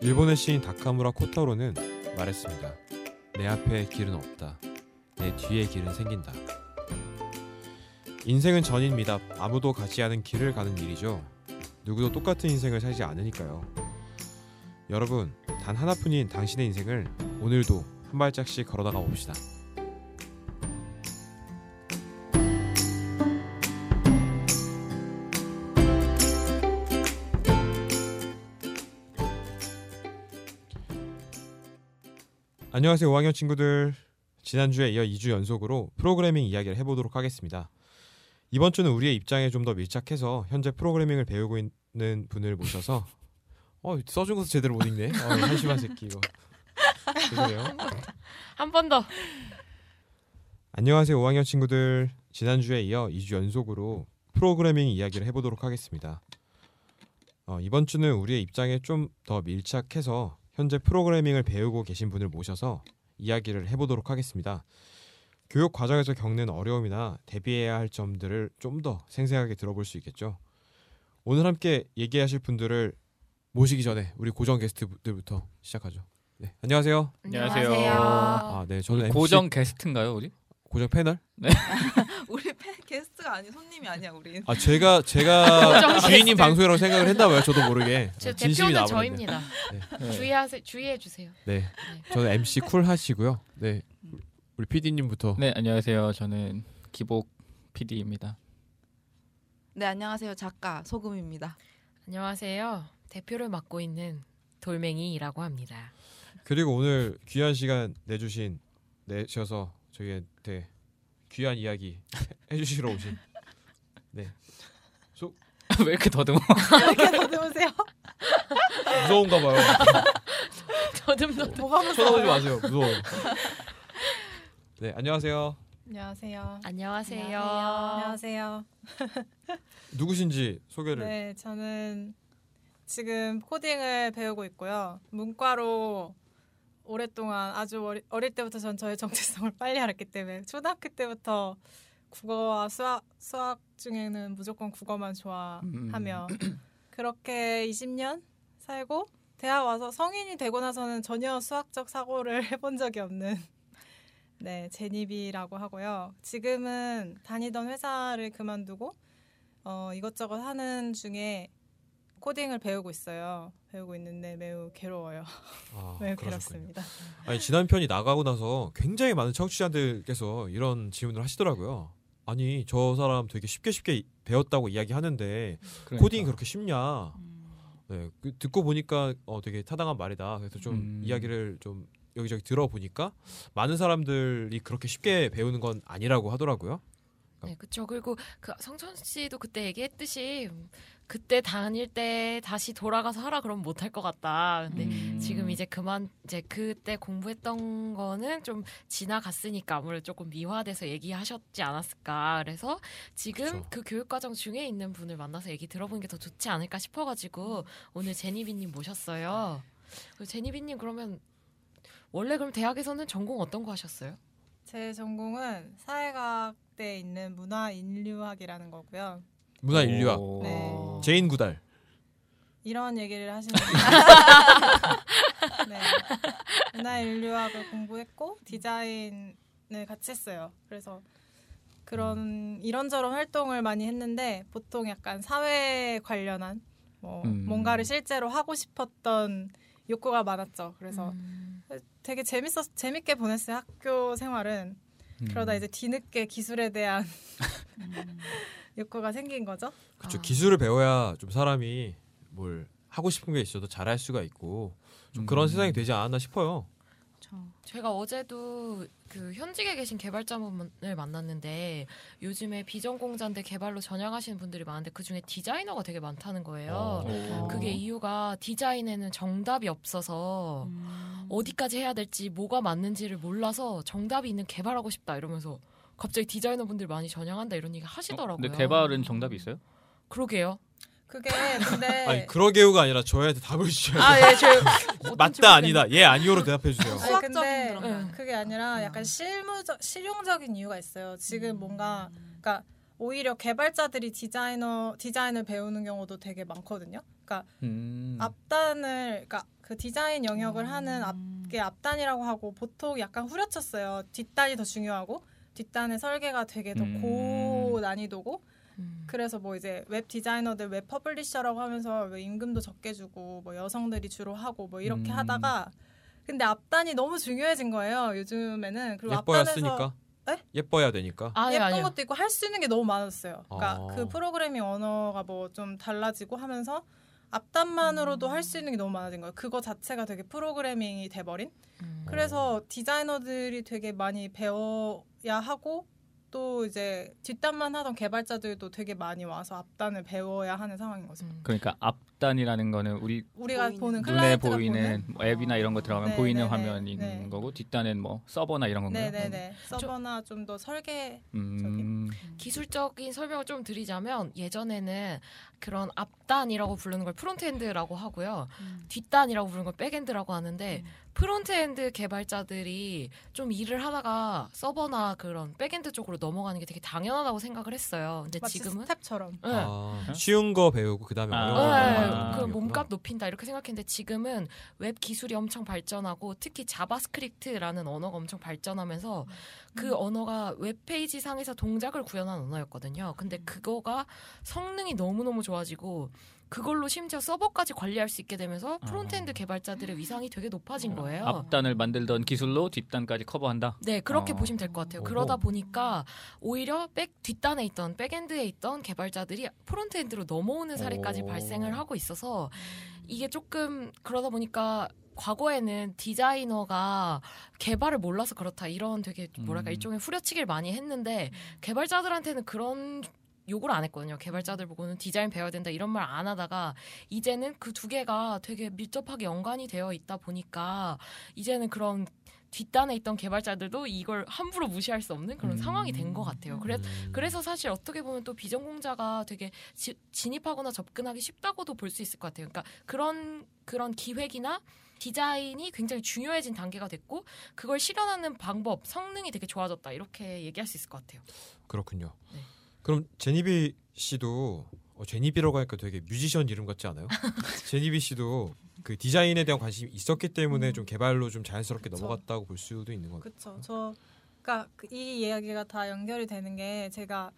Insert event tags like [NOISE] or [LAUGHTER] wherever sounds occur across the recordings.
일본의 시인 다카무라 코타로는 말했습니다. 내 앞에 길은 없다. 내 뒤에 길은 생긴다. 인생은 미답 아무도 가지 않은 길을 가는 일이죠. 누구도 똑같은 인생을 살지 않으니까요. 여러분, 단 하나뿐인 당신의 인생을 오늘도 한 발짝씩 걸어나가 봅시다. 안녕하세요, 5학년 친구들. 지난주에 이어 2주 연속으로 프로그래밍 이야기를 해보도록 하겠습니다. 이번 주는 우리의 입장에 좀 더 밀착해서 현재 프로그래밍을 배우고 있는 분을 모셔서 [LAUGHS] 어 써준 것도 제대로 못 읽네. 어, 한심한 새끼 이거. 죄송해요. 한 번 더. 안녕하세요, 5학년 친구들. 지난주에 이어 2주 연속으로 프로그래밍 이야기를 해보도록 하겠습니다. 어, 이번 주는 우리의 입장에 좀 더 밀착해서 현재 프로그래밍을 배우고 계신 분을 모셔서 이야기를 해보도록 하겠습니다. 교육 과정에서 겪는 어려움이나 대비해야 할 점들을 좀 더 생생하게 들어볼 수 있겠죠. 오늘 함께 얘기하실 분들을 모시기 전에 우리 고정 게스트들부터 시작하죠. 네, 안녕하세요. 안녕하세요. 아, 네, 저는 MC 고정 게스트인가요, 우리? 고정 패널. 팬 게스트가 아니 손님이 아니야 우린. 아 제가 제가 주인님 방송이라고 생각을 했나 봐요. 저도 모르게 제 진심이 대표는 나버렸네. 저입니다. 네. 주의하세 주의해 주세요. 네, 저는 MC 쿨 하시고요. 네, 우리 PD님부터. 네, 안녕하세요. 저는 기복 PD입니다. 네 안녕하세요 작가 소금입니다. 안녕하세요. 대표를 맡고 있는 돌멩이라고 합니다. 그리고 오늘 귀한 시간 내주신 내셔서 저희한테 귀한 이야기 [LAUGHS] 해주시러 오신 네 [LAUGHS] 왜 이렇게 더듬어? [LAUGHS] 이렇게 받으세요. 무서운가 봐요. 더듬더 뭐가 쳐다보지 무서워요? 마세요. 무서워. 네 안녕하세요. 안녕하세요. 안녕하세요. 안녕하세요. 누구신지 소개를. 네, 저는 지금 코딩을 배우고 있고요. 문과로 오랫동안 아주 어릴 때부터 전 저의 정체성을 [LAUGHS] 빨리 알았기 때문에 초등학교 때부터 국어와 수학, 수학 중에는 무조건 국어만 좋아하며 [CLEARS THROAT] 그렇게 20년 살고 대학 와서 성인이 되고 나서는 전혀 수학적 사고를 [LAUGHS] 해본 적이 없는 [LAUGHS] 네 제니비라고 하고요. 지금은 다니던 회사를 그만두고 어, 이것저것 하는 중에 코딩을 배우고 있어요. 배우고 있는데 매우 괴로워요. 아, [LAUGHS] 매우. 괴롭습니다. 아니 지난 편이 나가고 나서 굉장히 많은 청취자들께서 이런 질문을 하시더라고요. 아니 저 사람 되게 쉽게 쉽게 배웠다고 이야기하는데 그러니까. 코딩이 그렇게 쉽냐? 네, 그 듣고 보니까 어, 되게 타당한 말이다. 그래서 좀 음. 이야기를 좀 여기저기 들어보니까 많은 사람들이 그렇게 쉽게 배우는 건 아니라고 하더라고요. 네, 그렇죠. 그리고 그 성천 씨도 그때 얘기했듯이 그때 다닐 때 다시 돌아가서 하라 그러면 못할 것 같다. 근데 음. 지금 이제 그만 이제 그때 공부했던 거는 좀 지나갔으니까 아무래도 조금 미화돼서 얘기하셨지 않았을까. 그래서 지금 그쵸. 그 교육 과정 중에 있는 분을 만나서 얘기 들어보는 게 더 좋지 않을까 싶어가지고 오늘 제니비님 모셨어요. 그리고 제니비님 그러면 원래 그럼 대학에서는 전공 어떤 거 하셨어요? 제 전공은 사회과학대에 있는 문화인류학이라는 거고요. 문화 인류학 오. 네. 제인 구달. 이런 얘기를 하시는 [LAUGHS] 네. 문화인류학을 공부했고 디자인을 같이 했어요. 그래서 그런 이런저런 활동을 많이 했는데 보통 약간 사회 관련한 뭐 음. 뭔가를 실제로 하고 싶었던 욕구가 많았죠. 그래서 음, 되게 재밌었 재밌게 보냈어요 학교 생활은. 음. 그러다 이제 뒤늦게 기술에 대한 [LAUGHS] 욕구가 생긴 거죠. 그렇죠. 아. 기술을 배워야 좀 사람이 뭘 하고 싶은 게 있어도 잘할 수가 있고 좀 그런 음. 세상이 되지 않았나 싶어요. 제가 어제도 그 현직에 계신 개발자분을 만났는데 요즘에 비전공자인데 개발로 전향하시는 분들이 많은데 그 중에 디자이너가 되게 많다는 거예요. 오. 그게 이유가 디자인에는 정답이 없어서 음. 어디까지 해야 될지 뭐가 맞는지를 몰라서 정답이 있는 개발하고 싶다 이러면서 갑자기 디자이너 분들 많이 전향한다 이런 얘기 하시더라고요. 근데 개발은 정답이 있어요? 그러게요. 그게 근데 [LAUGHS] 아니 그러게요가 아니라 저희한테 답을 주셔야 아 예, 저 [LAUGHS] 맞다 아니다 예 아니오로 대답해 주세요. 아니, 근데 그런 거. 그게 아니라 약간 실무적 실용적인 이유가 있어요. 지금 뭔가 그러니까 오히려 개발자들이 디자이너 디자인을 배우는 경우도 되게 많거든요. 그러니까 음. 앞단을 그러니까 그 디자인 영역을 하는 앞 음. 게 앞단이라고 하고 보통 약간 후려쳤어요. 뒷단이 더 중요하고 뒷단의 설계가 되게 더 음. 고 난이도고 음. 그래서 뭐 이제 웹 디자이너들 web publisher라고 하면서 왜 임금도 적게 주고 뭐 여성들이 주로 하고 뭐 이렇게 음. 하다가 근데 앞단이 너무 중요해진 거예요. 요즘에는 그리고 예뻐야 앞단에서 쓰니까. 에? 예뻐야 되니까. 아니 예쁜 아니요. 것도 있고 할 수 있는 게 너무 많았어요. 그러니까 아. 그 프로그래밍 언어가 뭐 좀 달라지고 하면서 앞단만으로도 음. 할수 있는 게 너무 많아진 거예요. 그거 자체가 되게 프로그래밍이 돼버린. 음. 그래서 디자이너들이 되게 많이 배워야 하고 또 이제 뒷단만 하던 개발자들도 되게 많이 와서 앞단을 배워야 하는 상황인 거죠. 음. 그러니까 앞단이라는 거는 우리 우리가 보이는. 보는 눈에 보이는 보는 뭐 앱이나 이런 거 들어가면 네, 보이는 네, 화면인 네, 네. 거고 뒷단은 뭐 서버나 이런 건가요? 네네네 서버나 좀 더 설계 음. 기술적인 설명을 좀 드리자면 예전에는 그런 앞단이라고 부르는 걸 frontend라고 하고요. 음. 뒷단이라고 부르는 걸 backend라고 하는데 음. frontend 개발자들이 좀 일을 하다가 서버나 그런 backend 쪽으로 넘어가는 게 되게 당연하다고 생각을 했어요. 근데 마치 지금은 스텝처럼 네. 아, 쉬운 거 배우고 그다음에 아. 어려운 거 네, 그. 몸값 높인다 이렇게 생각했는데 지금은 웹 기술이 엄청 발전하고 특히 JavaScript라는 언어가 엄청 발전하면서 그 언어가 웹페이지 상에서 동작을 구현한 언어였거든요. 근데 그거가 성능이 너무너무 좋아지고 그걸로 심지어 서버까지 관리할 수 있게 되면서 frontend 아. 개발자들의 위상이 되게 높아진 거예요. 앞단을 만들던 기술로 뒷단까지 커버한다. 네, 그렇게 어. 보시면 될 것 같아요. 그러다 보니까 오히려 백 뒷단에 있던 backend에 있던 개발자들이 frontend로 넘어오는 사례까지 오. 발생을 하고 있어서 이게 조금 그러다 보니까 과거에는 디자이너가 개발을 몰라서 그렇다 이런 되게 뭐랄까 음. 일종의 후려치기를 많이 했는데 개발자들한테는 그런 욕을 안 했거든요. 개발자들 보고는 디자인 배워야 된다 이런 말 안 하다가 이제는 그 두 개가 되게 밀접하게 연관이 되어 있다 보니까 이제는 그런 뒷단에 있던 개발자들도 이걸 함부로 무시할 수 없는 그런 음. 상황이 된 것 같아요. 그래, 음. 그래서 사실 어떻게 보면 또 비전공자가 되게 지- 진입하거나 접근하기 쉽다고도 볼 수 있을 것 같아요. 그러니까 그런 그런 기획이나 디자인이 굉장히 중요해진 단계가 됐고 그걸 실현하는 방법, 성능이 되게 좋아졌다 이렇게 얘기할 수 있을 것 같아요. 그렇군요. 네. 그럼 제니비 씨도 어, 제니비라고 하니까 되게 뮤지션 이름 같지 않아요? [LAUGHS] 제니비 씨도 그 디자인에 대한 관심이 있었기 때문에 음. 좀 개발로 좀 자연스럽게 그쵸. 넘어갔다고 볼 수도 있는 것 같아요. 그쵸. 저, 그니까 그이 이야기가 다 연결이 되는 게 제가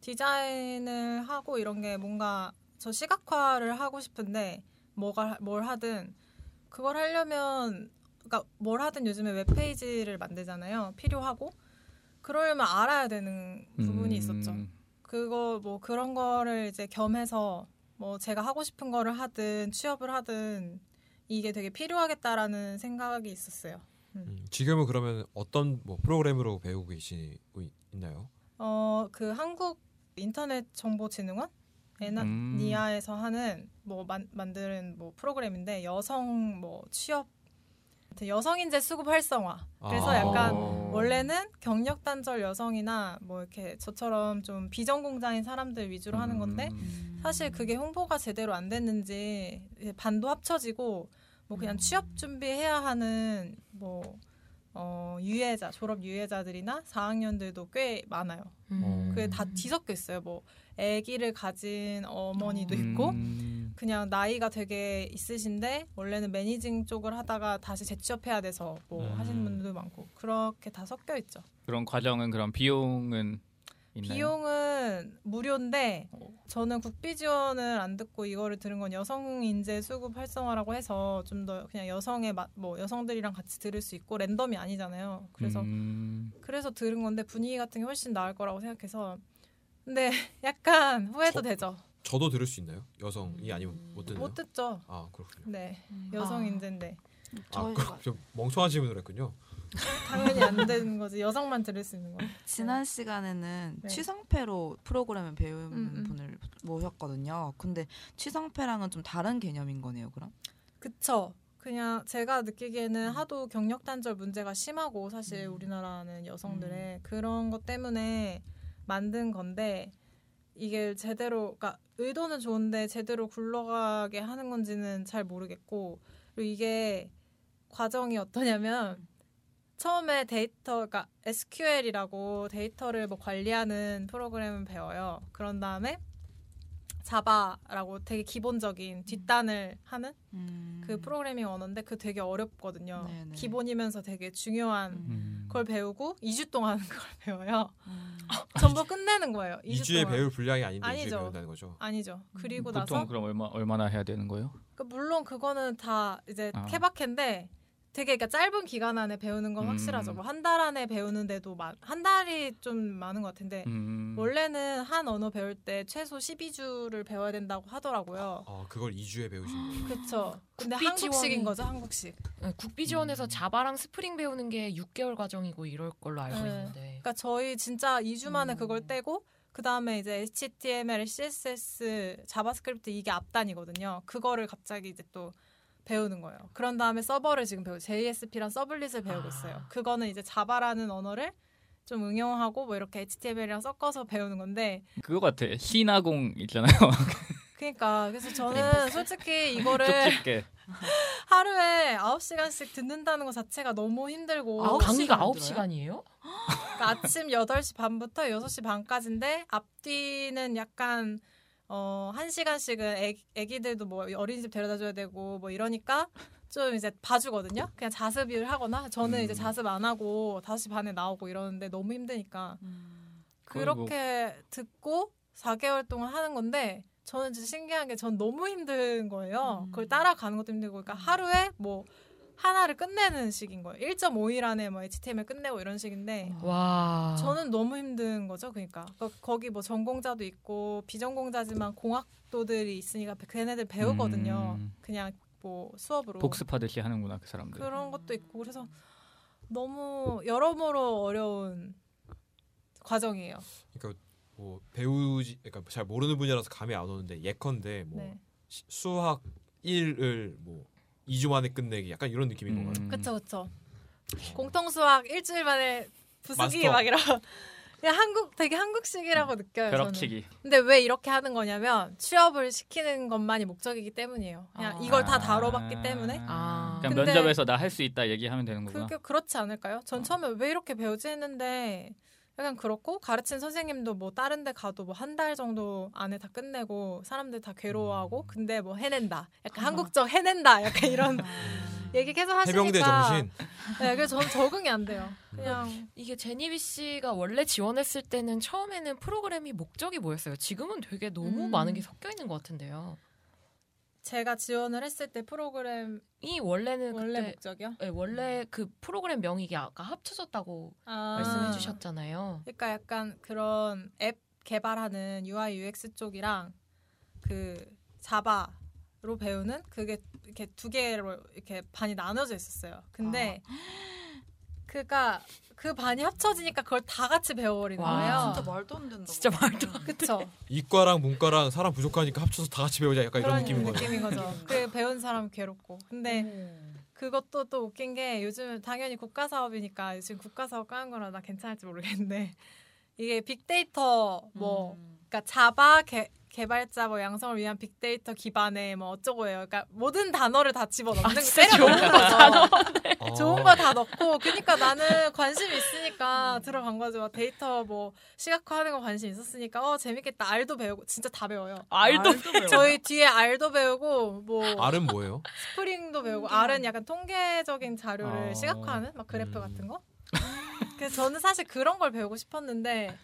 디자인을 하고 이런 게 뭔가 저 시각화를 하고 싶은데 뭐가 뭘 하든 그걸 하려면 그러니까 뭘 하든 요즘에 웹페이지를 만들잖아요. 필요하고 그러려면 알아야 되는 부분이 음. 있었죠. 그거 뭐 그런 거를 이제 겸해서 뭐 제가 하고 싶은 거를 하든 취업을 하든 이게 되게 필요하겠다라는 생각이 있었어요. 음, 지금은 그러면 어떤 뭐 프로그램으로 배우고 계시고 있- 있나요? 어 그 한국 인터넷 정보진흥원 에나 음. 니아에서 하는 뭐 만, 만드는 뭐 프로그램인데 여성 뭐 취업 여성 인재 수급 활성화. 그래서 아. 약간 어. 원래는 경력 단절 여성이나 뭐 이렇게 저처럼 좀 비전공자인 사람들 위주로 하는 건데 음. 사실 그게 홍보가 제대로 안 됐는지 반도 합쳐지고 뭐 그냥 음. 취업 준비해야 하는 뭐 어, 유예자 졸업 유예자들이나 4학년들도 꽤 많아요. 음. 그게 다 뒤섞여 있어요. 뭐 아기를 가진 어머니도 있고 음. 그냥 나이가 되게 있으신데 원래는 매니징 쪽을 하다가 다시 재취업해야 돼서 뭐 음. 하시는 분들도 많고 그렇게 다 섞여 있죠. 그런 과정은 그런 비용은 있나요? 비용은 무료인데 저는 국비 지원을 안 듣고 이거를 들은 건 여성 인재 수급 활성화라고 해서 좀 더 그냥 여성의 마- 뭐 여성들이랑 같이 들을 수 있고 랜덤이 아니잖아요. 그래서 음. 그래서 들은 건데 분위기 같은 게 훨씬 나을 거라고 생각해서 근데 [LAUGHS] 약간 후회도 저- 되죠. 저도 들을 수 있나요? 여성이 아니면 못 듣나요? 못 듣죠. 아 그렇군요. 네 여성 아. 인재인데 아, 저희가 그, 좀 멍청한 질문을 했군요. 당연히 안 되는 거지. 여성만 들을 수 있는 거. [LAUGHS] 지난 시간에는 네. 취성패로 프로그램을 배우는 음, 음. 분을 모셨거든요. 근데 취성패랑은 좀 다른 개념인 거네요, 그럼? 그쵸. 그냥 제가 느끼기에는 하도 경력 단절 문제가 심하고 사실 음. 우리나라는 여성들의 그런 것 때문에 만든 건데 이게 제대로 그러니까 의도는 좋은데 제대로 굴러가게 하는 건지는 잘 모르겠고 그리고 이게 과정이 어떠냐면 처음에 데이터 그러니까 SQL이라고 데이터를 뭐 관리하는 프로그램을 배워요. 그런 다음에 자바라고 되게 기본적인 뒷단을 하는 음. 그 프로그래밍 언어인데 그 되게 어렵거든요. 네네. 기본이면서 되게 중요한 음. 음. 걸 배우고 2주 동안 [LAUGHS] 그걸 배워요. 음. 전부 끝내는 거예요. 2주 2주에 동안. 배울 분량이 아닌데 2주에 아니죠. 배운다는 거죠. 아니죠. 그리고 보통 나서 그럼 얼마 얼마나 해야 되는 거예요? 그 물론 그거는 다 이제 아. 케바케인데 되게 그러니까 짧은 기간 안에 배우는 건 음. 확실하죠. 뭐 한 달 안에 배우는데도 마- 한 달이 좀 많은 것 같은데 음. 원래는 한 언어 배울 때 최소 12주를 배워야 된다고 하더라고요. 어, 그걸 2주에 배우신 거예요. 그렇죠. 근데 한국식인 거죠, 한국식. 네, 국비 지원에서 음. Java랑 Spring 배우는 게 6개월 과정이고 이럴 걸로 알고 네. 있는데. 그러니까 저희 진짜 2주 만에 음. 그걸 떼고 그 다음에 이제 HTML, CSS, JavaScript 이게 앞단이거든요. 그거를 갑자기 이제 또 배우는 거예요. 그런 다음에 서버를 지금 배우 JSP랑 servlet을 배우고 아. 있어요. 그거는 이제 Java라는 언어를 좀 응용하고 뭐 이렇게 HTML이랑 섞어서 배우는 건데 그거 같아. 시나공 있잖아요. [LAUGHS] 그러니까 그래서 네. 저는 솔직히 [LAUGHS] 이거를. [LAUGHS] 하루에 9시간씩 듣는다는 것 자체가 너무 힘들고 아, 강의가 시간 9시간이에요? 그러니까 아침 8시 반부터 6시 반까지인데 앞뒤는 약간 어, 1시간씩은 애, 애기들도 뭐 어린이집 데려다 줘야 되고 뭐 이러니까 좀 이제 봐주거든요. 그냥 자습을 하거나 저는 음. 이제 자습 안 하고 5시 반에 나오고 이러는데 너무 힘드니까 음. 그렇게 듣고 4개월 동안 하는 건데 저는 진짜 신기한 게 전 너무 힘든 거예요. 음. 그걸 따라가는 것도 힘들고 그러니까 하루에 뭐 하나를 끝내는 식인 거예요. 1.5일 안에 뭐 HTML 끝내고 이런 식인데 와. 저는 너무 힘든 거죠. 그러니까 거- 거기 뭐 전공자도 있고 비전공자지만 공학도들이 있으니까 걔네들 배우거든요. 음. 그냥 뭐 수업으로 복습하듯이 하는구나 그 사람들. 그런 것도 있고 그래서 너무 여러모로 어려운 과정이에요. 그러니까 뭐 배우지 그러니까 잘 모르는 분야라서 감이 안 오는데 예컨대 뭐 네. 시- 수학 1을 뭐 2주 만에 끝내기 약간 이런 느낌인 음. 건가요? 그쵸 그쵸. 공통 수학 일주일 만에 부수기 마스터. 막 이런. [LAUGHS] 그냥 한국 되게 한국식이라고 느껴요. 저는. 벼락치기. 근데 왜 이렇게 하는 거냐면 취업을 시키는 것만이 목적이기 때문이에요. 그냥 아. 이걸 다 다뤄봤기 때문에. 아. 그냥 면접에서 나 할 수 있다 얘기하면 되는 거구나. 그게 그렇지 않을까요? 전 처음에 왜 이렇게 배우지 했는데 약간 그렇고 가르친 선생님도 뭐 다른 데 가도 뭐 한 달 정도 안에 다 끝내고 사람들 다 괴로워하고 음. 근데 뭐 해낸다. 약간 아. 한국적 해낸다. 약간 이런 아. [LAUGHS] 얘기 계속 하시니까 해병대 정신. 네, 그래서 저는 적응이 안 돼요. 음. 그냥 이게 제니비 씨가 원래 지원했을 때는 처음에는 프로그램이 목적이 뭐였어요? 지금은 되게 너무 음. 많은 게 섞여 있는 것 같은데요. 제가 지원을 했을 때 프로그램 이 원래는 원래 그때 목적이요? 네, 원래 그 프로그램 명이 아까 합쳐졌다고 아. 말씀해 주셨잖아요. 그러니까 약간 그런 앱 개발하는 UI UX 쪽이랑 그 자바로 배우는 그게 이렇게 두 개로 이렇게 반이 나눠져 있었어요. 근데 그가 그 반이 합쳐지니까 그걸 다 같이 배워버리는 와, 거예요. 진짜 말도 안 된다. 진짜 말도 안 그쵸? 이과랑 문과랑 사람 부족하니까 합쳐서 다 같이 배우자 약간 이런 그런 느낌인 거죠. 느낌인 거죠. 그 배운 사람 괴롭고. 근데 그것도 또 웃긴 게 요즘 당연히 국가 사업이니까 지금 국가 사업 까는 거라 나 괜찮을지 모르겠는데 이게 빅데이터 뭐 음. 그러니까 자바 개, 개발자 뭐 양성을 위한 빅데이터 기반의 뭐 어쩌고예요. 그러니까 모든 단어를 다 집어넣는 아, 거 진짜 때려 넣는 좋은 거죠. 어. 좋은 거 다 넣고 그러니까 나는 관심 있으니까 들어간 거죠. 막 데이터 뭐 시각화하는 거 관심 있었으니까 어 재밌겠다. R도 배우고 진짜 다 배워요. R도 배워. 저희 뒤에 R도 배우고 뭐 R은 뭐예요? Spring도 배우고. R은 약간 통계적인 자료를 어. 시각화하는 막 그래프 음. 같은 거. 그래서 저는 사실 그런 걸 배우고 싶었는데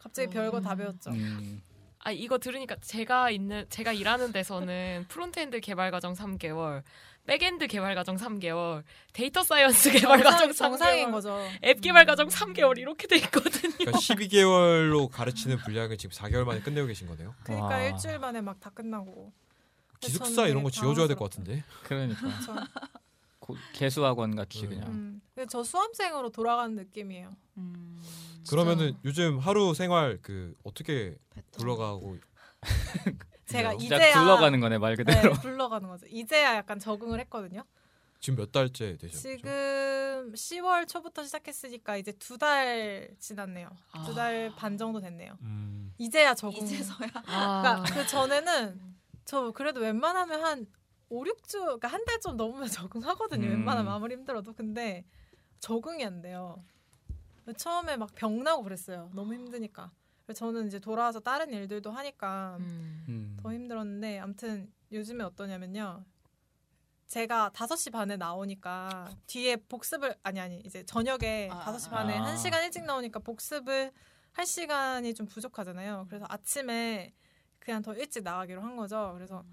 갑자기 별거 다 배웠죠. 음. 아 이거 들으니까 제가 있는 제가 일하는 데서는 [LAUGHS] frontend 개발 과정 3개월, backend 개발 과정 3개월, data science 개발 과정 정상, 정상인 3개월, 거죠. 앱 개발 과정 3개월 이렇게 돼 있거든요. 그러니까 12개월로 가르치는 분량을 지금 4개월 만에 끝내고 계신 거네요. 그러니까 와. 일주일 만에 막 다 끝나고. 기숙사 이런 거 지어줘야 될 것 같은데. 그러니까 재수학원 같이 음. 그냥. 음, 근데 저 수험생으로 돌아가는 느낌이에요. 음. 그러면은 요즘 하루 생활 그 어떻게. 굴러가고 [LAUGHS] 제가 이제야 굴러가는 거네 말 네, 그대로. 굴러가는 거죠. 이제야 약간 적응을 했거든요. 지금 몇 달째 되죠? 지금 10월 초부터 시작했으니까 이제 두 달 지났네요. 아. 두달 반 정도 됐네요. 음. 이제야 적응. 이제서야. 아, 그러니까 그 전에는 저 그래도 웬만하면 한 5, 6주, 그러니까 한 달 좀 넘으면 [LAUGHS] 적응하거든요. 음. 웬만하면 아무리 힘들어도. 근데 적응이 안 돼요. 처음에 막 병나고 그랬어요. 너무 힘드니까. 그래서 저는 이제 돌아와서 다른 일들도 하니까 음. 음. 더 힘들었는데 아무튼 요즘에 어떠냐면요. 제가 5시 반에 나오니까 뒤에 복습을 아니 아니 이제 저녁에 아, 5시 반에 아. 한 1시간 일찍 나오니까 복습을 할 시간이 좀 부족하잖아요. 그래서 아침에 그냥 더 일찍 나가기로 한 거죠. 그래서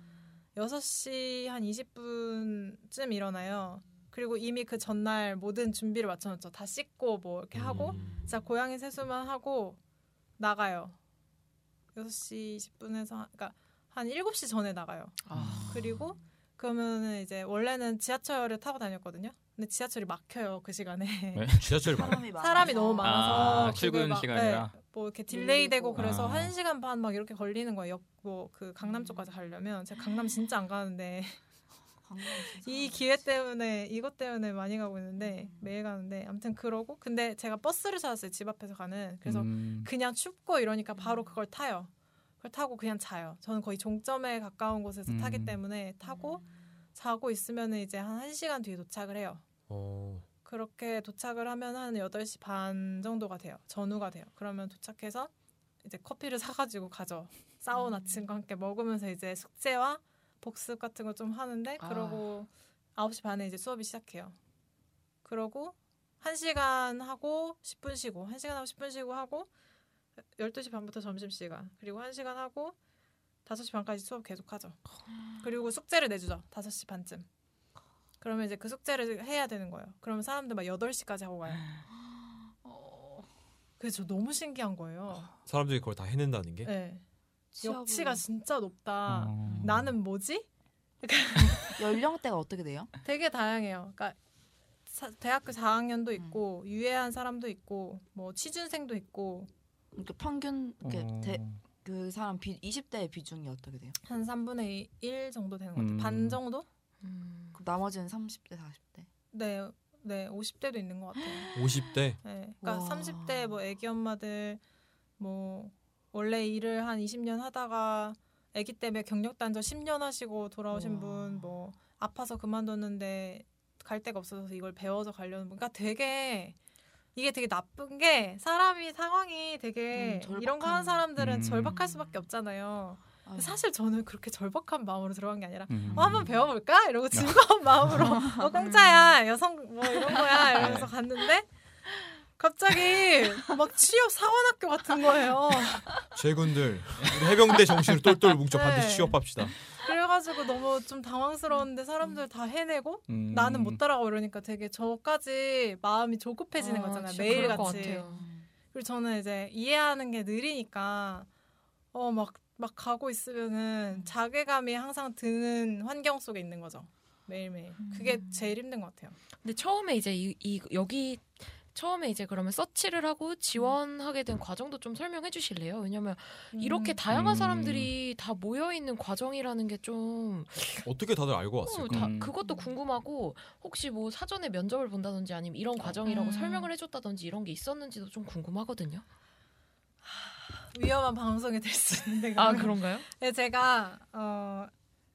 6시 한 20분쯤 일어나요. 그리고 이미 그 전날 모든 준비를 맞춰놓죠. 다 씻고 뭐 이렇게 하고 음. 진짜 고양이 세수만 하고 나가요. 6시 20분에서 그러니까 한 7시 전에 나가요. 아. 그리고 그러면은 이제 원래는 지하철을 타고 다녔거든요. 근데 지하철이 막혀요 그 시간에 네. [LAUGHS] 지하철이 많아. 사람이, 사람이 너무 많아서 아, 출근 막, 시간이라? 네, 뭐 이렇게 delay 되고 밀리고. 그래서 아. 한 시간 반 막 이렇게 걸리는 거예요. 뭐그 강남 쪽까지 가려면 제가 강남 진짜 안 가는데 [LAUGHS] 이 기회 때문에 이것 때문에 많이 가고 있는데 음. 매일 가는데 아무튼 그러고 근데 제가 버스를 찾았어요 집 앞에서 가는 그래서 음. 그냥 춥고 이러니까 바로 그걸 타요. 그걸 타고 그냥 자요. 저는 거의 종점에 가까운 곳에서 음. 타기 때문에 타고 자고 있으면 이제 한 1시간 뒤에 도착을 해요. 어. 그렇게 도착을 하면 한 8시 반 정도가 돼요. 전후가 돼요. 그러면 도착해서 이제 커피를 사가지고 가죠. 싸운 아침과 함께 먹으면서 이제 숙제와 복습 같은 거 좀 하는데 아. 그러고 9시 반에 이제 수업이 시작해요. 그러고 1시간 하고 10분 쉬고 1시간 하고 10분 쉬고 하고 12시 반부터 점심 시간 그리고 1시간 하고 5시 반까지 수업 계속하죠. 그리고 숙제를 내주죠. 5시 반쯤. 그러면 이제 그 숙제를 해야 되는 거예요. 그러면 사람들 막 8시까지 하고 가요. 그래서 저 너무 신기한 거예요. 사람들이 그걸 다 해낸다는 게. 네. 역치가 진짜 높다. 어. 나는 뭐지? [LAUGHS] 연령대가 어떻게 돼요? 되게 다양해요. 그러니까 사- 대학교 4학년도 있고 유예한 사람도 있고 뭐 취준생도 있고 이렇게 평균 이렇게 어. 대, 그 사람 비 20대의 비중이 어떻게 돼요? 한 3분의 1 정도 되는 것 같아요. 음. 반 정도? 음. 그럼 나머지는 30대, 40대. 네. 네, 50대도 있는 것 같아요. 50대. 네. 그러니까 와. 30대 뭐 애기 엄마들 뭐 원래 일을 한 20년 하다가 아기 때문에 경력 단절 10년 하시고 돌아오신 와. 분뭐 아파서 그만뒀는데 갈 데가 없어서 이걸 배워서 가려는 분. 그러니까 되게 이게 되게 나쁜 게 사람이 상황이 되게 음, 이런 거. 하는 사람들은 음. 절박할 수밖에 없잖아요. 아유. 사실 저는 그렇게 절박한 마음으로 들어간 게 아니라 음. 어, 한번 배워볼까? 이러고 즐거운 마음으로 [LAUGHS] 어, 공짜야 여성 뭐 이런 거야 이러면서 갔는데 갑자기 막 취업 사관학교 같은 거예요. 제군들 해병대 정신을 똘똘 뭉쳐 네. 반드시 취업합시다. 그래가지고 너무 좀 당황스러웠는데 사람들 다 해내고 음. 나는 못 따라가고 이러니까 되게 저까지 마음이 조급해지는 아, 거잖아요. 매일 같이. 그리고 저는 이제 이해하는 게 느리니까 어막막 가고 있으면은 자괴감이 항상 드는 환경 속에 있는 거죠. 매일매일. 그게 제일 힘든 것 같아요. 근데 처음에 이제 이, 이 여기 처음에 이제 그러면 서치를 하고 지원하게 된 과정도 좀 설명해 주실래요? 왜냐면 이렇게 음. 다양한 음. 사람들이 다 모여 있는 과정이라는 게 좀 어떻게 다들 알고 어, 왔을까? 다- 음. 그것도 궁금하고 혹시 뭐 사전에 면접을 본다든지 아니면 이런 과정이라고 음. 설명을 해줬다든지 이런 게 있었는지도 좀 궁금하거든요. 위험한 방송이 될 수 있는데 아. 그런가요? 네, 제가 어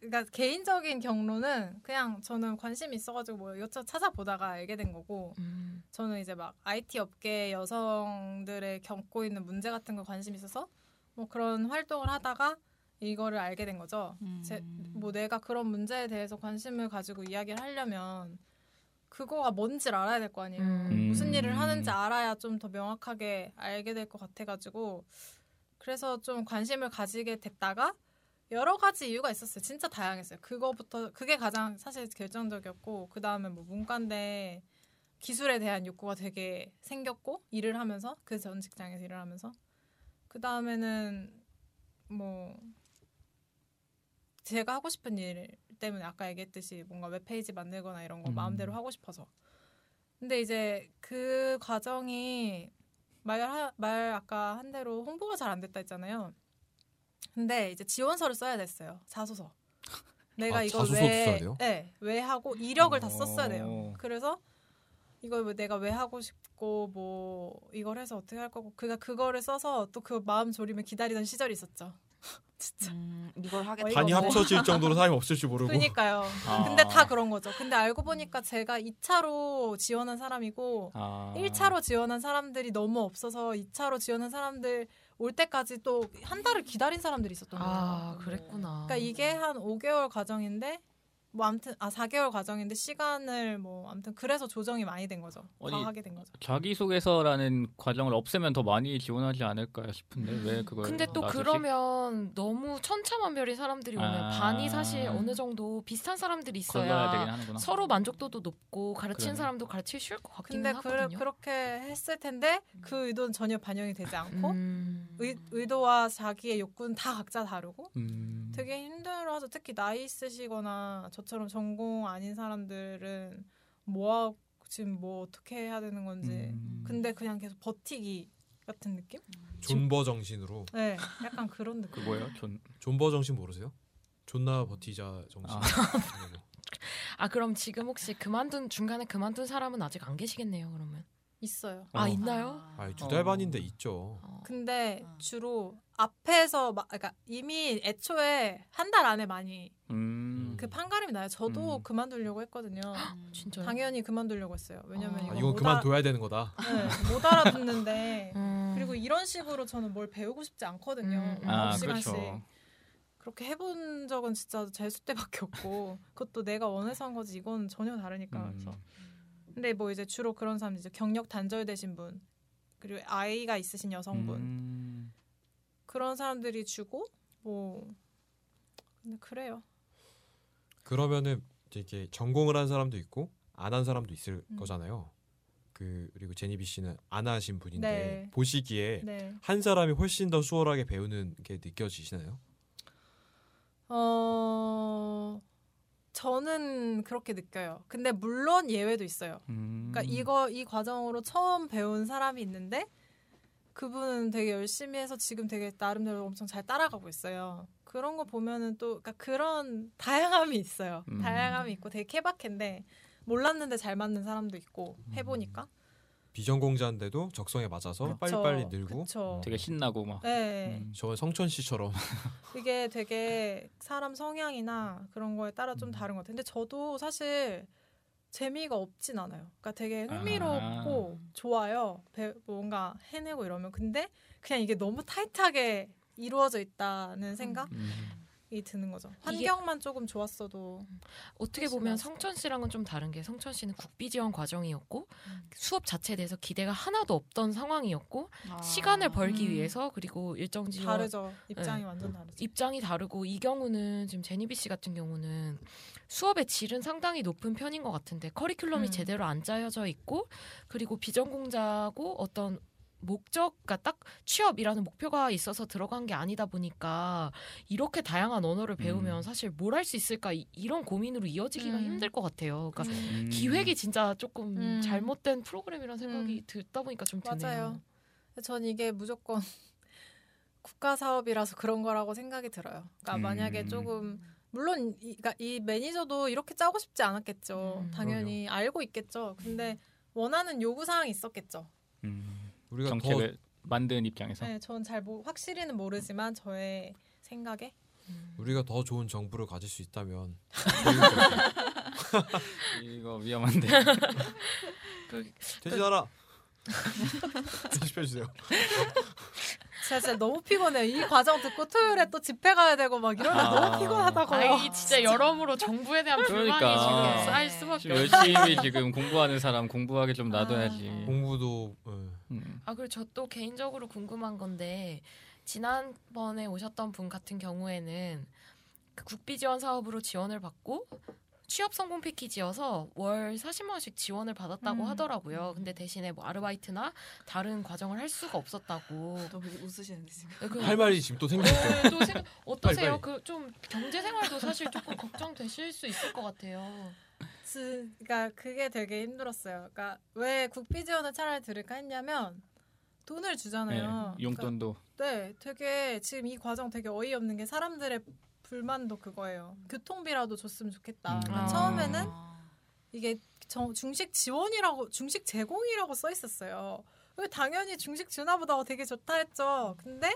그러니까 개인적인 경로는 그냥 저는 관심이 있어가지고 뭐 이것저것 찾아보다가 알게 된 거고 음. 저는 이제 막 IT 업계 여성들의 겪고 있는 문제 같은 거 관심 있어서 뭐 그런 활동을 하다가 이거를 알게 된 거죠. 음. 제, 뭐 내가 그런 문제에 대해서 관심을 가지고 이야기를 하려면 그거가 뭔지를 알아야 될 거 아니에요. 음. 무슨 일을 하는지 알아야 좀 더 명확하게 알게 될 것 같아가지고 그래서 좀 관심을 가지게 됐다가 여러 가지 이유가 있었어요. 진짜 다양했어요. 그거부터 그게 가장 사실 결정적이었고 그 다음에 뭐 문과인데 기술에 대한 욕구가 되게 생겼고 일을 하면서 그 전 직장에서 일을 하면서 그 다음에는 뭐 제가 하고 싶은 일 때문에 아까 얘기했듯이 뭔가 웹 페이지 만들거나 이런 거 음. 마음대로 하고 싶어서 근데 이제 그 과정이 말, 하- 말 아까 한 대로 홍보가 잘 안 됐다 했잖아요. 근데 이제 지원서를 써야 됐어요. 자소서. 내가 아, 이걸 자소서도 왜? 네, 왜 하고 이력을 다 썼어야 돼요. 어. 그래서 이걸 왜 내가 왜 하고 싶고 뭐 이걸 해서 어떻게 할 거고 그가 그거를 써서 또 그 마음 졸이며 기다리던 시절이 있었죠. [LAUGHS] 진짜. 음, 이걸 하겠다. 어이가 반이 없네. 합쳐질 [LAUGHS] 정도로 사람이 없을 줄 모르고 그니까요. 아. 근데 다 그런 거죠. 근데 알고 보니까 제가 2차로 지원한 사람이고 아. 1차로 지원한 사람들이 너무 없어서 2차로 지원한 사람들 올 때까지 또 한 달을 기다린 사람들이 있었던 거예요. 아 그랬구나. 그러니까 이게 한 5개월 과정인데 뭐 아무튼 아 4개월 과정인데 시간을 뭐 아무튼 그래서 조정이 많이 된 거죠. 아니, 다 하게 된 거죠. 자기 소개서라는 과정을 없애면 더 많이 지원하지 않을까 싶은데 왜 그걸 근데 또 놔두지? 그러면 너무 천차만별인 사람들이 오면 아. 반이 사실 어느 정도 비슷한 사람들이 있어야 하는구나. 서로 만족도도 높고 가르치는 그러네. 사람도 가르치기 쉬울 것 같기는 근데 그래, 하거든요. 그렇게 했을 텐데 그 의도는 전혀 반영이 되지 않고 음. 의, 의도와 자기의 욕구는 다 각자 다르고 음. 되게 힘들어하죠. 특히 나이 있으시거나 저 처럼 전공 아닌 사람들은 뭐하고 지금 뭐 어떻게 해야 되는 건지. 음. 근데 그냥 계속 버티기 같은 느낌? 존버 정신으로 네, 약간 그런 느낌. 그 뭐예요? 존 존버 정신 모르세요? 존나 버티자 정신. 아. [LAUGHS] 아 그럼 지금 혹시 그만둔 중간에 그만둔 사람은 아직 안 계시겠네요. 그러면 있어요. 아 어. 있나요? 아니 두달 어. 반인데 있죠. 어. 근데 어. 주로 앞에서 막 그러니까 이미 애초에 한 달 안에 많이 음. 그 판가름이 나요. 저도 음. 그만두려고 했거든요. 음. [GASPS] 진짜요? 당연히 그만두려고 했어요. 왜냐면 아, 이거 아, 이건 못 그만둬야 되는 거다. 알아, 네, 못 알아듣는데 [LAUGHS] 음. 그리고 이런 식으로 저는 뭘 배우고 싶지 않거든요. 음, 음. 아 9시간씩. 그렇죠. 그렇게 해본 적은 진짜 재수 때밖에 없고 [LAUGHS] 그것도 내가 원해서 한 거지 이건 전혀 다르니까 음. 그래서 근데 뭐 이제 주로 그런 사람 이제 경력 단절되신 분 그리고 아이가 있으신 여성분 음. 그런 사람들이 주고 뭐 근데 그래요 그러면은 이제 이게 전공을 한 사람도 있고 안 한 사람도 있을 음. 거잖아요. 그 그리고 제니비 씨는 안 하신 분인데 네. 보시기에 네 한 사람이 훨씬 더 수월하게 배우는 게 느껴지시나요? 어 저는 그렇게 느껴요 근데 물론 예외도 있어요 음. 그러니까 이거 이 과정으로 처음 배운 사람이 있는데 그분은 되게 열심히 해서 지금 되게 나름대로 엄청 잘 따라가고 있어요. 그런 거 보면은 또 그러니까 그런 다양함이 있어요. 음. 다양함이 있고 되게 케바케인데 몰랐는데 잘 맞는 사람도 있고 해보니까 비전공자인데도 적성에 맞아서 빨리빨리 늘고 그쵸. 되게 신나고 막. 네, 음. 저 성천 씨처럼 [LAUGHS] 이게 되게 사람 성향이나 그런 거에 따라 좀 다른 것 같아요. 근데 저도 사실 재미가 없진 않아요. 그러니까 되게 흥미롭고 좋아요. 배- 뭔가 해내고 이러면. 근데 그냥 이게 너무 타이트하게 이루어져 있다는 생각이 음. 드는 거죠. 환경만 조금 좋았어도 어떻게 보면 성천 씨랑은 좀 다른 게 성천 씨는 국비 지원 과정이었고 음. 수업 자체에 대해서 기대가 하나도 없던 상황이었고 아. 시간을 벌기 음. 위해서 그리고 일정 지원 다르죠. 입장이 완전 다르죠. 입장이 다르고 이 경우는 지금 제니비 씨 같은 경우는 수업의 질은 상당히 높은 편인 것 같은데 커리큘럼이 음. 제대로 안 짜여져 있고 그리고 비전공자고 어떤 목적과 딱 취업이라는 목표가 있어서 들어간 게 아니다 보니까 이렇게 다양한 언어를 배우면 음. 사실 뭘 할 수 있을까 이- 이런 고민으로 이어지기가 음. 힘들 것 같아요. 그러니까 음. 기획이 진짜 조금 음. 잘못된 프로그램이라는 생각이 음. 듣다 보니까 좀 드네요. 맞아요. 전 이게 무조건 [LAUGHS] 국가 사업이라서 그런 거라고 생각이 들어요. 그러니까 음. 만약에 조금 물론 이, 그러니까 이 매니저도 이렇게 짜고 싶지 않았겠죠. 음. 당연히 알고 있겠죠. 근데 원하는 요구 사항이 있었겠죠. 음. 우리가 정책을 만든 입장에서. 네, 전잘 확실히는 모르지만 저의 생각에 음. 더 우리가 더 좋은 정부를 가질 수 있다면 [LAUGHS] 이거 위험한데. [LAUGHS] 되지 않아 [LAUGHS] 편집해주세요. 제가 진짜 너무 피곤해요. 이 과정 듣고 토요일에 또 집회 가야 되고 막 이러면 아. 너무 피곤하다고요. 아이 진짜 여러모로 정부에 대한 불만이 그러니까. 지금 쌓일 수밖에 없어요. 열심히 지금 공부하는 사람 공부하게 좀 놔둬야지. 아. 공부도 예. 음. 아 그리고 저 또 개인적으로 궁금한 건데 지난번에 오셨던 분 같은 경우에는 그 국비 지원 사업으로 지원을 받고 취업 성공 패키지여서 월 40만 원씩 지원을 받았다고 음. 하더라고요. 근데 대신에 뭐 아르바이트나 다른 과정을 할 수가 없었다고. 너무 웃으시는데 지금. 네, 그- 할 말이 지금 또 생겼어요. 네, 또 생각 어떠세요? 그 좀 경제 생활도 사실 조금 걱정되실 수 있을 것 같아요. 지- 그러니까 그게 되게 힘들었어요. 그러니까 왜 국비 지원을 차라리 들을까 했냐면 돈을 네, 주잖아요. 용돈도. 그러니까 네, 되게 지금 이 과정 되게 어이없는 게 사람들의 불만도 그거예요. 교통비라도 줬으면 좋겠다. 음. 그러니까 아. 처음에는 이게 정- 중식 지원이라고 중식 제공이라고 써 있었어요. 왜 당연히 중식 주나 보다 되게 좋다 했죠. 근데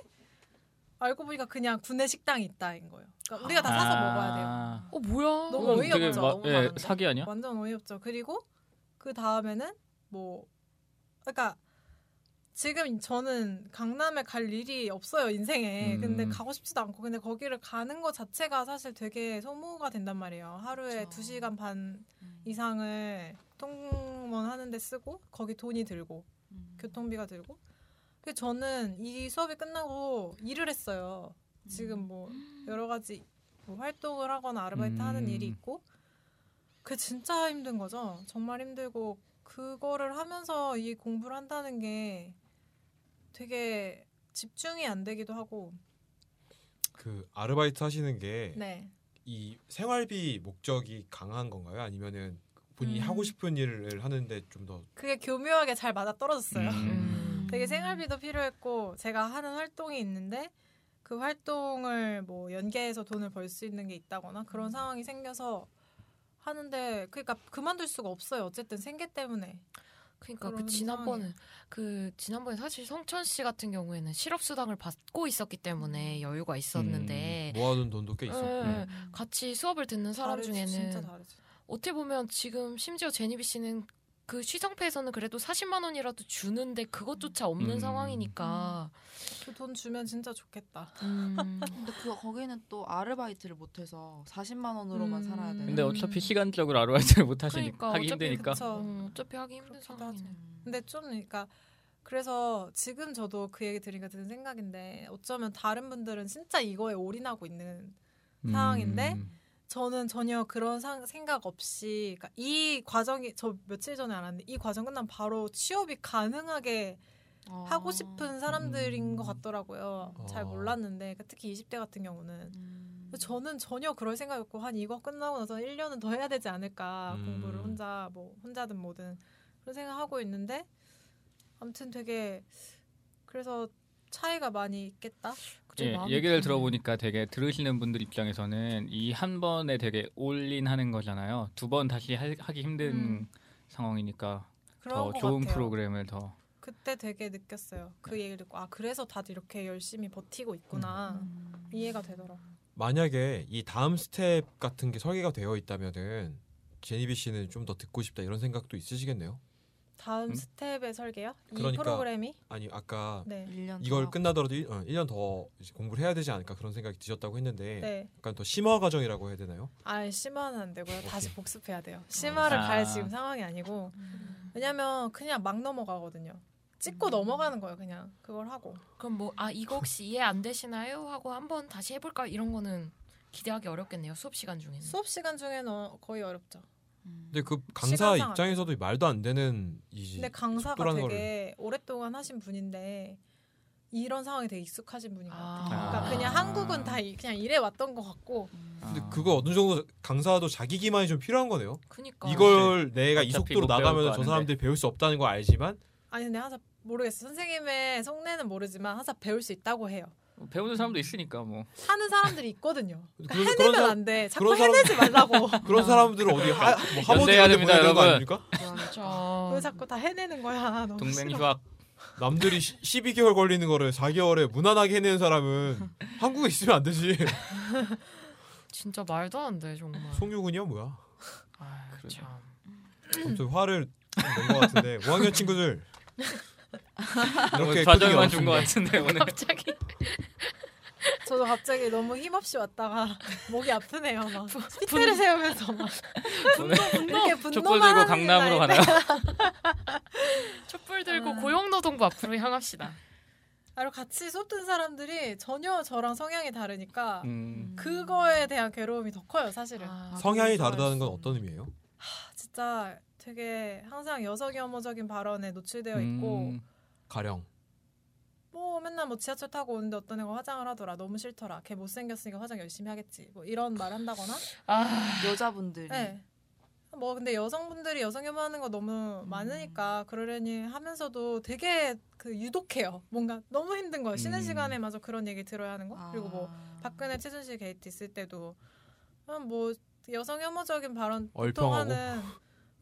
알고 보니까 그냥 구내 식당이 있다인 거예요. 그러니까 우리가 다 사서 먹어야 돼요. 아. 어 뭐야? 너무 어이없죠. 되게 마- 너무 예? 사기 아니야? 완전 어이없죠. 그리고 그 다음에는 뭐 그러니까 지금 저는 강남에 갈 일이 없어요 인생에. 음. 근데 가고 싶지도 않고 근데 거기를 가는 것 자체가 사실 되게 소모가 된단 말이에요. 하루에 그쵸. 두 시간 반 음. 이상을 통원 하는데 쓰고 거기 돈이 들고 음. 교통비가 들고. 그 저는 이 수업이 끝나고 일을 했어요. 지금 뭐 여러 가지 뭐 활동을 하거나 아르바이트 하는 음. 일이 있고 그게 진짜 힘든 거죠. 정말 힘들고 그거를 하면서 이 공부를 한다는 게 되게 집중이 안 되기도 하고 그 아르바이트 하시는 게이 네. 생활비 목적이 강한 건가요? 아니면은 본인이 음. 하고 싶은 일을 하는데 좀 더 그게 교묘하게 잘 맞아 떨어졌어요. 음. [LAUGHS] 되게 생활비도 필요했고 제가 하는 활동이 있는데 그 활동을 뭐 연계해서 돈을 벌 수 있는 게 있다거나 그런 상황이 생겨서 하는데 그러니까 그만둘 수가 없어요. 어쨌든 생계 때문에. 그러니까 그 지난번에 상황이에요. 그 지난번에 사실 성천 씨 같은 경우에는 실업 수당을 받고 있었기 음. 때문에 여유가 있었는데 모아둔 돈도 꽤 있었고 예, 같이 수업을 듣는 사람 다르지, 중에는 다르지. 어떻게 보면 지금 심지어 제니비 씨는 그 쉬성패에서는 그래도 40만 원이라도 주는데 그것조차 없는 음. 상황이니까 그 돈 주면 진짜 좋겠다. 음, [LAUGHS] 근데 그 거기는 또 아르바이트를 못 해서 40만 원으로만 음. 살아야 되는. 근데 어차피 시간적으로 아르바이트를 못 하시니까 그러니까 하기 어차피 힘드니까. 그쵸. 음, 어차피 하기 힘든 상황이네. 음. 근데 좀 그러니까 그래서 지금 저도 그 얘기 들으니까 드는 생각인데 어쩌면 다른 분들은 진짜 이거에 올인하고 있는 상황인데 음. 저는 전혀 그런 상- 생각 없이 그러니까 이 과정이 저 며칠 전에 알았는데 이 과정 끝나면 바로 취업이 가능하게 아. 하고 싶은 사람들인 음. 것 같더라고요. 잘 어. 몰랐는데 그러니까 특히 20대 같은 경우는 음. 저는 전혀 그럴 생각이 없고 한 이거 끝나고 나서 1년은 더 해야 되지 않을까 음. 공부를 혼자 뭐 혼자든 뭐든 그런 생각하고 있는데 아무튼 되게 그래서 차이가 많이 있겠다. 예, 얘기를. 들어보니까 되게 들으시는 분들 입장에서는 이 한 번에 되게 올인하는 거잖아요. 두 번 다시 하, 기 힘든 음. 상황이니까 더것 좋은 같아요. 프로그램을 더 그때 되게 느꼈어요. 그 얘기를 듣고 아 그래서 다들 이렇게 열심히 버티고 있구나 음. 이해가 되더라고. 만약에 이 다음 스텝 같은 게 설계가 되어 있다면은 제니비 씨는 좀 더 듣고 싶다 이런 생각도 있으시겠네요. 다음 음? 스텝의 설계요? 이 그러니까 프로그램이 아니 아까 네. 1년 이걸 더 끝나더라도 1, 어, 1년 더 이제 공부를 해야 되지 않을까 그런 생각이 드셨다고 했는데 네. 약간 더 심화 과정이라고 해야 되나요? 아 심화는 안 되고요. 다시 복습해야 돼요. 심화를 아. 갈 지금 상황이 아니고 음. 왜냐면 그냥 막 넘어가거든요. 찍고 넘어가는 거예요, 그냥 그걸 하고. 그럼 뭐 아 이거 혹시 이해 안 되시나요? 하고 한번 다시 해볼까 이런 거는 기대하기 어렵겠네요 수업 시간 중에는. 수업 시간 중에는 어- 거의 어렵죠. 음. 근데 그 강사 시간상 안 입장에서도 말도 안 되는 이 근데 강사가 되게 오랫동안 하신 분인데 이런 상황이 되게 익숙하신 분인 것 같아요. 아. 그러니까 그냥 아. 한국은 다 이- 그냥 이래 왔던 것 같고 음. 근데 아. 그거 어느 정도 강사도 자기 기만이 좀 필요한 거네요. 그니까 이걸 내가 이 속도로 나가면 거 저. 사람들이 배울 수 없다는 거 알지만 아니 근데 항상 모르겠어. 선생님의 속내는 모르지만 항상 배울 수 있다고 해요. 배우는 사람도 있으니까 뭐 하는 사람들이 있거든요. 그러니까 그런- 해내면 그런 안 돼. 자꾸 그런 사람- 해내지 말라고. [LAUGHS] 그런 사람들은 어디 하, 뭐 하버드 데 됩니다, 거 여러분. 아닙니까? 진짜 왜 자꾸 다 해내는 거야. 너무 동맹. 휴학 남들이 12개월 걸리는 거를 4개월에 무난하게 해내는 사람은 [LAUGHS] 한국에 있으면 안 되지. [LAUGHS] 진짜 말도 안 돼 정말. 송유군이야 뭐야? 아. 참. 아무튼 화를 낸것 같은데 5학년 친구들 이렇게 좌절만 코딩이 준것 어렵습니다. 같은데 오늘 갑자기 저도 갑자기 너무 힘없이 왔다가 [LAUGHS] 목이 아프네요. 막 핏대를 세우면서 막 이렇게 분노만 촛불 들고 강남으로. 가나요? [LAUGHS] 촛불 들고 아. 고용노동부 앞으로 향합시다. 아, 그리고 같이 수업 듣는 사람들이 전혀 저랑 성향이 다르니까 음. 그거에 대한 괴로움이 더 커요, 사실은. 아, 성향이 다르다는 건 어떤 의미예요? 진짜 되게 항상 여성 혐오적인 발언에 노출되어 있고 음. 가령 뭐 맨날 뭐 지하철 타고 오는데 어떤 애가 화장을 하더라 너무 싫더라 걔 못생겼으니까 화장 열심히 하겠지 뭐 이런 말 한다거나 아, 여자분들이 네. 뭐 근데 여성분들이 여성 혐오하는 거 너무 음. 많으니까 그러려니 하면서도 되게 그 유독해요 뭔가 너무 힘든 거예요 쉬는 음. 시간에 마저 그런 얘기 들어야 하는 거 그리고 뭐 아. 박근혜 최순실 게이트 있을 때도 그냥 뭐 여성 혐오적인 발언 얼평하고? 보통하는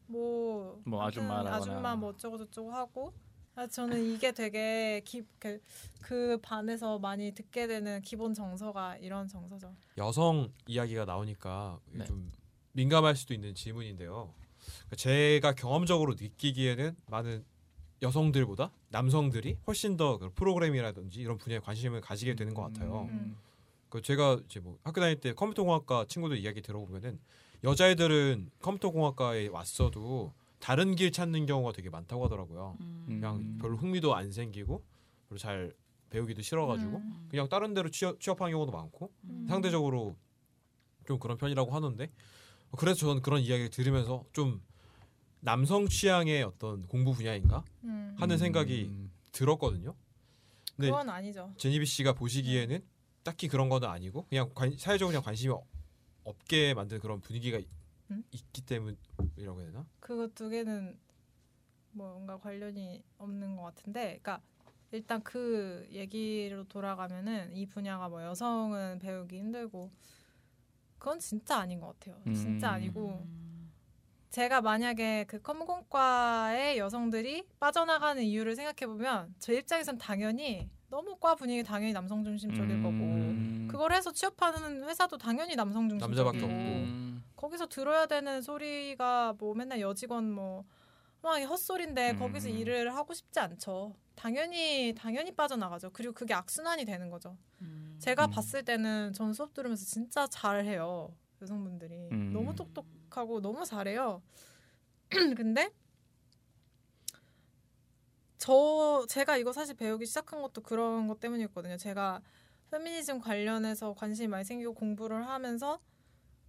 뭐 뭐 아줌마라거나. 아줌마 뭐 어쩌고 저쩌고 하고 아, 저는 이게 되게 기, 그, 그 반에서 많이 듣게 되는 기본 정서가 이런 정서죠. 여성 이야기가 나오니까 네. 좀 민감할 수도 있는 질문인데요. 그러니까 제가 경험적으로 느끼기에는 많은 여성들보다 남성들이 훨씬 더 그런 프로그램이라든지 이런 분야에 관심을 가지게 되는 것 같아요. 음. 그 제가 이제 뭐 학교 다닐 때 컴퓨터공학과 친구들 이야기 들어보면은 여자애들은 컴퓨터공학과에 왔어도 다른 길 찾는 경우가 되게 많다고 하더라고요. 음. 그냥 음. 별로 흥미도 안 생기고 별로 잘 배우기도 싫어가지고 음. 그냥 다른 데로 취업, 취업한 경우도 많고 음. 상대적으로 좀 그런 편이라고 하는데 그래서 저는 그런 이야기를 들으면서 좀 남성 취향의 어떤 공부 분야인가 음. 하는 생각이 음. 들었거든요. 근데 그건 아니죠. 제니비 씨가 보시기에는 딱히 그런 건 아니고 그냥 관, 사회적으로 그냥 관심이 어- 없게 만든 그런 분위기가 이- 음? 있기 때문이라고 해야 되나? 그거 두 개는 뭔가 관련이 없는 것 같은데, 그러니까 일단 그 얘기로 돌아가면은 이 분야가 뭐 여성은 배우기 힘들고 그건 진짜 아닌 것 같아요. 진짜 음. 아니고 제가 만약에 그 컴공과의 여성들이 빠져나가는 이유를 생각해 보면 제 입장에선 당연히 너무 과 분위기 당연히 남성 중심적일 거고 음. 그걸 해서 취업하는 회사도 당연히 남성 남자밖에 중심적이고 없고. 음. 거기서 들어야 되는 소리가 뭐 맨날 여직원 뭐 막 헛소리인데 음. 거기서 일을 하고 싶지 않죠. 당연히 당연히 빠져나가죠. 그리고 그게 악순환이 되는 거죠. 음. 제가 음. 봤을 때는 전 수업 들으면서 진짜 잘해요. 여성분들이 음. 너무 똑똑하고 너무 잘해요. [CLEARS THROAT] 근데 저 제가 이거 사실 배우기 시작한 것도 그런 것 때문이었거든요. 제가 페미니즘 관련해서 관심이 많이 생기고 공부를 하면서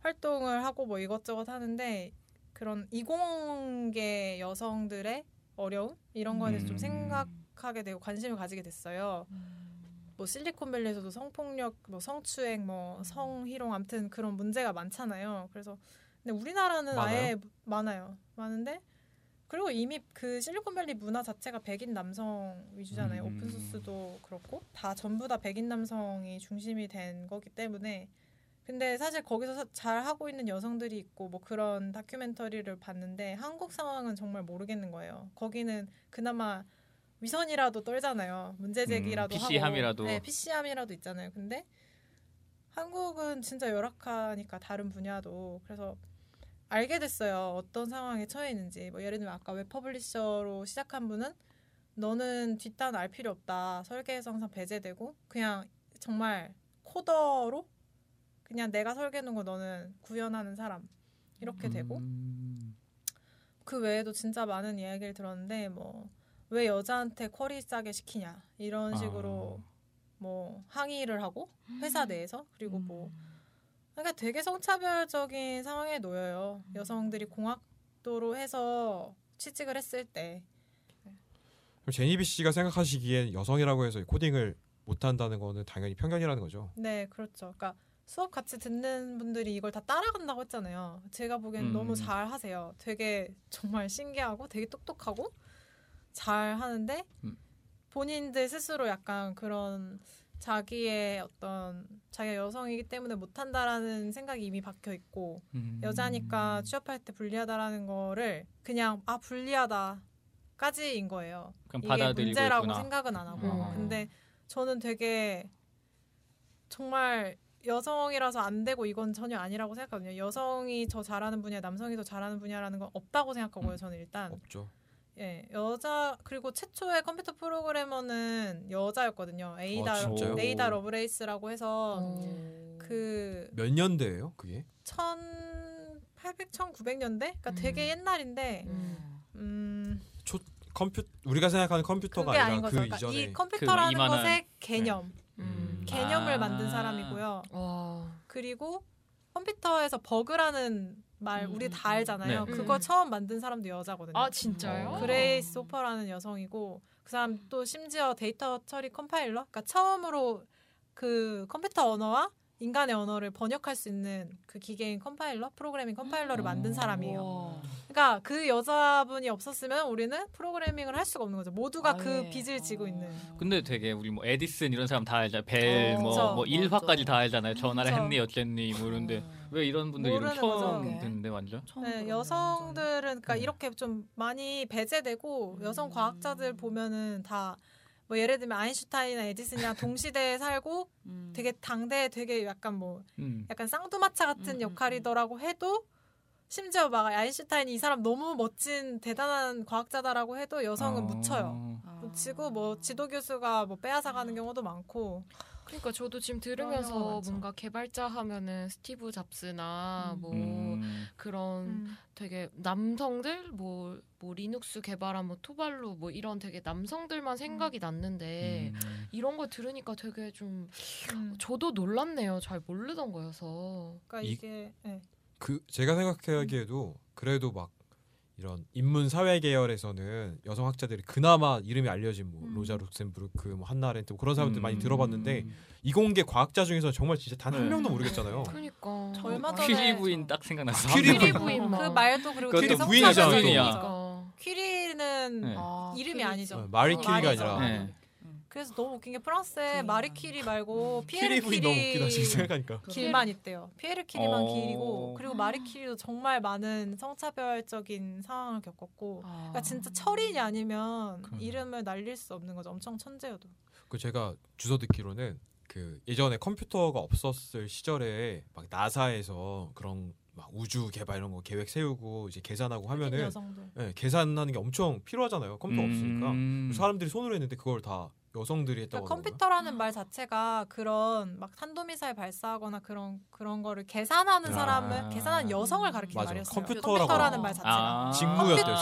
활동을 하고 뭐 이것저것 하는데 그런 이공계 여성들의 어려움 이런 거에 대해서 좀 음. 생각하게 되고 관심을 가지게 됐어요. 뭐 실리콘밸리에서도 성폭력, 뭐 성추행, 뭐 성희롱 아무튼 그런 문제가 많잖아요. 그래서 근데 우리나라는 아예 많아요. 많은데 그리고 이미 그 실리콘밸리 문화 자체가 백인 남성 위주잖아요. 음. 오픈소스도 그렇고 다 전부 다 백인 남성이 중심이 된 거기 때문에 근데 사실 거기서 사- 잘 하고 있는 여성들이 있고 뭐 그런 다큐멘터리를 봤는데 한국 상황은 정말 모르겠는 거예요. 거기는 그나마 위선이라도 떨잖아요. 문제 제기라도 음, PC함이라도. 네, PC함이라도 있잖아요. 근데 한국은 진짜 열악하니까 다른 분야도 그래서 알게 됐어요. 어떤 상황에 처해 있는지. 뭐 예를 들면 아까 웹 publisher로 시작한 분은 너는 뒷단 알 필요 없다. 설계에서 항상 배제되고 그냥 정말 코더로 그냥 내가 설계해 놓은 거 너는 구현하는 사람. 이렇게 되고. 음. 그 외에도 진짜 많은 이야기를 들었는데 뭐 왜 여자한테 쿼리 싸게 시키냐. 이런 식으로 뭐 항의를 하고 회사 내에서. 그리고 뭐 그러니까 되게 성차별적인 상황에 놓여요. 여성들이 공학도로 해서 취직을 했을 때. 그럼 제니비 씨가 생각하시기엔 여성이라고 해서 코딩을 못한다는 거는 당연히 편견이라는 거죠. 네, 그렇죠. 그러니까 수업 같이 듣는 분들이 이걸 다 따라간다고 했잖아요. 제가 보기엔 음. 너무 잘 하세요. 되게 정말 신기하고 되게 똑똑하고 잘 하는데 음. 본인들 스스로 약간 그런 자기의 어떤 자기가 여성이기 때문에 못한다라는 생각이 이미 박혀 있고 음. 여자니까 취업할 때 불리하다라는 거를 그냥 아 불리하다까지인 거예요. 이게 받아들이고 문제라고 있구나. 생각은 안 하고 어. 근데 저는 되게 정말 여성이라서 안 되고 이건 전혀 아니라고 생각하거든요. 여성이 더 잘하는 분야, 남성이 더 잘하는 분야라는 건 없다고 생각하고요. 음. 저는 일단 없죠. 예 여자 그리고 최초의 컴퓨터 프로그래머는 여자였거든요. 에이다 아, 진짜요? 에이다 러브레이스라고 해서 어. 그 몇 년대예요, 그게? 1800, 1900년대? 그러니까 음. 되게 옛날인데 음. 음 컴퓨 우리가 생각하는 컴퓨터가 아닌 거죠. 그 그러니까 이전에 이 컴퓨터라는 그 이만한- 것의 개념, 음. 개념을 아. 만든 사람이고요. 와. 그리고 컴퓨터에서 버그라는 말 음, 우리 음, 다 알잖아요. 네. 그거 음. 처음 만든 사람도 여자거든요. 아 진짜요? 어. 그레이스 호퍼라는 여성이고 그 사람 또 심지어 데이터 처리 컴파일러, 그러니까 처음으로 그 컴퓨터 언어와 인간의 언어를 번역할 수 있는 그 기계인 컴파일러, 프로그래밍 컴파일러를 만든 사람이에요. 와. 그러니까 그 여자분이 없었으면 우리는 프로그래밍을 할 수가 없는 거죠. 모두가 그 아예. 빚을 지고 있는. 근데 되게 우리 뭐 에디슨 이런 사람 다 알잖아요. 벨, 어, 뭐, 그쵸. 뭐 일화까지. 다 알잖아요. 전화를 그쵸. 했니 어쨌니 뭐 이런데 어. 왜 이런 분들 이름 처음 거죠. 듣는데 완전? 네, 여성들은 그러니까 네. 이렇게 좀 많이 배제되고 여성 음. 과학자들 보면은 다 뭐 예를 들면 아인슈타인이나 에디슨이랑 [LAUGHS] 동시대에 살고. 음. 되게 당대에 되게 약간 뭐 음. 약간 쌍두마차 같은 음, 음, 역할이더라고 해도 심지어 막 아인슈타인이 이 사람 너무 멋진 대단한 과학자다라고 해도 여성은 어. 묻혀요. 아. 묻히고 뭐 지도 교수가 뭐 빼앗아 가는 경우도 많고 그러니까 저도 지금 들으면서. 뭔가 개발자 하면은 스티브 잡스나 음. 뭐 음. 그런 되게 남성들 뭐, 뭐 리눅스 개발한 뭐 토발즈 뭐 이런 되게 남성들만 생각이 났는데 음. 이런 거 들으니까 되게 좀 음. 저도 놀랍네요. 잘 모르던 거여서. 그러니까 이- 이게 네. 그 제가 생각하기에도 그래도 막 이런 인문 사회 계열에서는 여성 학자들이 그나마 이름이 알려진 뭐 음. 로자 룩셈부르크, 뭐 한나 아렌트 뭐 그런 사람들 많이 음. 들어봤는데 이공계 과학자 중에서 정말 진짜 단한 네. 명도 모르겠잖아요. 그러니까 저 얼마 퀴리 전에 부인 딱 생각났어. 퀴리 부인. 그 말도 그리고 되게 부인이잖아요. 그러니까. 퀴리는 네. 아, 이름이 퀴리지. 아니죠. 어, 마리 어, 퀴리가 말이죠. 아니라 네. 그래서 너무 웃긴 게 프랑스에 퀴리. 마리 퀴리 말고 음. 피에르 부인 너무 웃기다 지금 생각하니까. 길만 있대요. 피에르 퀴리만 어. 길이고 그리고 마리 퀴리도 정말 많은 성차별적인 상황을 겪었고 아. 그러니까 진짜 철인이 아니면 그러네. 이름을 날릴 수 없는 거죠. 엄청 천재여도. 그 제가 주워 듣기로는 그 예전에 컴퓨터가 없었을 시절에 막 나사에서 그런 막 우주 개발 이런 거 계획 세우고 이제 계산하고 하면은. 예, 계산하는 게 엄청 필요하잖아요. 컴퓨터 없으니까 음. 사람들이 손으로 했는데 그걸 다 여성들이 했다고 그러니까. 컴퓨터라는 말 자체가 그런 막 탄도미사일 발사하거나 그런 그런 거를 계산하는 아. 사람을 계산하는 여성을 가리키는 맞아. 말이었어요. 컴퓨터라고 컴퓨터라는 말 자체가. 아. 직무였대요,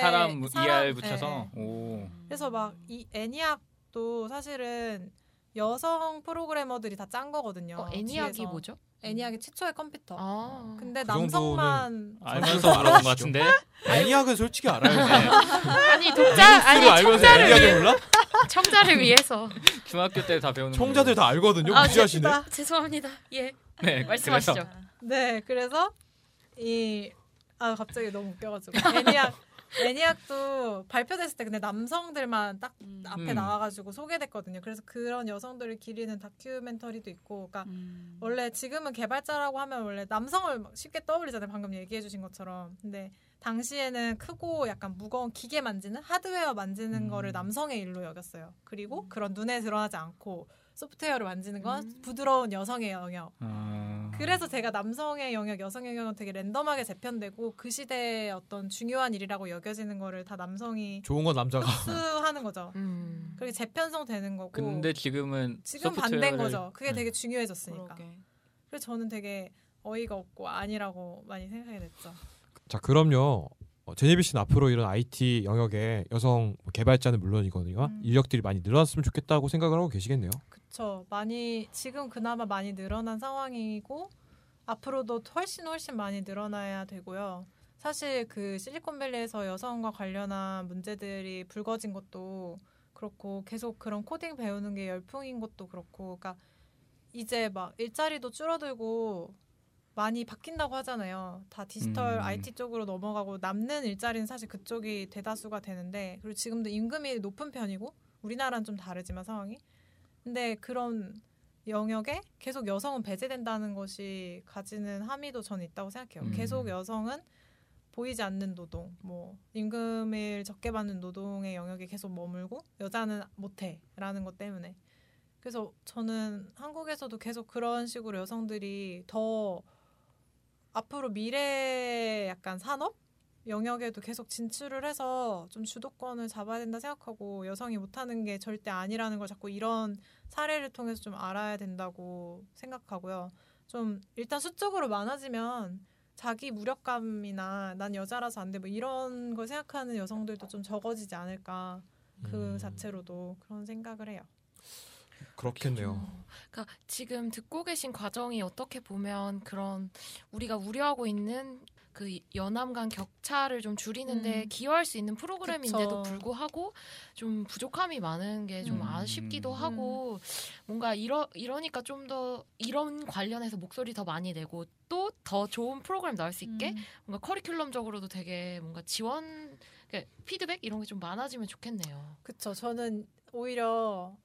사람 사람- ER 붙여서 네. 오. 그래서 막 이 애니악도 사실은 여성 프로그래머들이 다 짠 거거든요. 어, 애니악이 뒤에서. 뭐죠? 애니악이 최초의 컴퓨터. 아. 근데 그 남성만 알면서 알아본 것 같은데. [LAUGHS] 애니악은 솔직히 알아요. [LAUGHS] 아니 독자 아니 청자를 애니악을 위해 몰라? 청자를 위해서. [LAUGHS] 중학교 때 다 배우는 청자들 다 알거든요. 아, 무시하시네. 죄- 죄송합니다. 예. 네, 말씀하시죠. 그래서 네, 그래서 이 아 갑자기 너무 웃겨가지고 애니악 애니악도 발표됐을 때 근데 남성들만 딱 음. 앞에 음. 나와가지고 소개됐거든요. 그래서 그런 여성들을 기리는 다큐멘터리도 있고, 그러니까 음. 원래 지금은 개발자라고 하면 원래 남성을 막 쉽게 떠올리잖아요. 방금 얘기해주신 것처럼. 근데 당시에는 크고 약간 무거운 기계 만지는 하드웨어 만지는 음. 거를 남성의 일로 여겼어요. 그리고 그런 눈에 드러나지 않고 소프트웨어를 만지는 건 음. 부드러운 여성의 영역. 아. 그래서 제가 남성의 영역, 여성의 영역은 되게 랜덤하게 재편되고 그 시대의 어떤 중요한 일이라고 여겨지는 거를 다 남성이 좋은 건 남자가 흡수하는 거죠. [LAUGHS] 음. 그렇게 재편성 되는 거고. 근데 지금은 지금 반대인 거죠. 그게 네. 되게 중요해졌으니까. 그러게. 그래서 저는 되게 어이가 없고 아니라고 많이 생각이 됐죠. 자 그럼요. 어, 제니비 씨는 앞으로 이런 IT 영역에 여성 뭐 개발자는 물론이거든요. 음. 인력들이 많이 늘어났으면 좋겠다고 생각을 하고 계시겠네요. 그쵸. 많이 지금 그나마 많이 늘어난 상황이고 앞으로도 훨씬 훨씬 많이 늘어나야 되고요. 사실 그 실리콘밸리에서 여성과 관련한 문제들이 불거진 것도 그렇고 계속 그런 코딩 배우는 게 열풍인 것도 그렇고 그러니까 이제 막 일자리도 줄어들고 많이 바뀐다고 하잖아요. 다 디지털 음. IT 쪽으로 넘어가고 남는 일자리는 사실 그쪽이 대다수가 되는데 그리고 지금도 임금이 높은 편이고 우리나라는 좀 다르지만 상황이 근데 그런 영역에 계속 여성은 배제된다는 것이 가지는 함의도 저는 있다고 생각해요. 음. 계속 여성은 보이지 않는 노동, 뭐 임금을 적게 받는 노동의 영역에 계속 머물고 여자는 못해라는 것 때문에 그래서 저는 한국에서도 계속 그런 식으로 여성들이 더 앞으로 미래 약간 산업 영역에도 계속 진출을 해서 좀 주도권을 잡아야 된다 생각하고 여성이 못하는 게 절대 아니라는 걸 자꾸 이런 사례를 통해서 좀 알아야 된다고 생각하고요. 좀 일단 수적으로 많아지면 자기 무력감이나 난 여자라서 안 돼 뭐 이런 걸 생각하는 여성들도 좀 적어지지 않을까 그 음, 자체로도 그런 생각을 해요. 그렇겠네요. 어, 그러니까 지금 듣고 계신 과정이 어떻게 보면 그런 우리가 우려하고 있는 그 연함 간 격차를 좀 줄이는데 음. 기여할 수 있는 프로그램인데도 그쵸. 불구하고 좀 부족함이 많은 게좀 음. 아쉽기도 음. 하고 뭔가 이러 이러니까 좀 더 이런 관련해서 목소리 더 많이 내고 또 더 좋은 프로그램 나올 수 있게 음. 뭔가 커리큘럼적으로도 되게 뭔가 지원 그러니까 피드백 이런 게 좀 많아지면 좋겠네요. 그쵸. 저는 오히려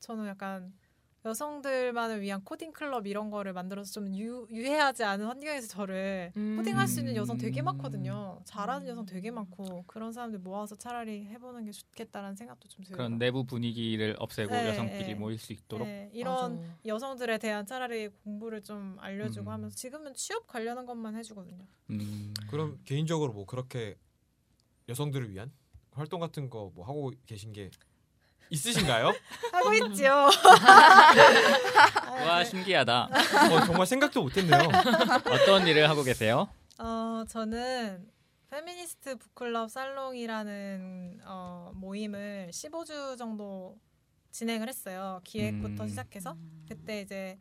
저는 약간 여성들만을 위한 코딩 클럽 이런 거를 만들어서 좀 유, 유해하지 않은 환경에서 저를 음. 코딩할 수 있는 여성 되게 음. 많거든요. 잘하는 여성 되게 많고 그런 사람들 모아서 차라리 해보는 게 좋겠다라는 생각도 좀 들어요. 그런 내부 분위기를 없애고 네, 여성끼리 네. 모일 수 있도록 네, 이런 맞아. 여성들에 대한 차라리 공부를 좀 알려주고 음. 하면서 지금은 취업 관련한 것만 해주거든요. 음. 그럼 개인적으로 뭐 그렇게 여성들을 위한 활동 같은 거 뭐 하고 계신 게 있으신가요? 하고 음. 있지요. 와 신기하다. 어, 정말 생각도 못했네요. 어떤 일을 하고 계세요? 어, 저는 페미니스트 book club 살롱이라는 어, 모임을 15주 정도 진행을 했어요. 기획부터 음. 시작해서 그때 이제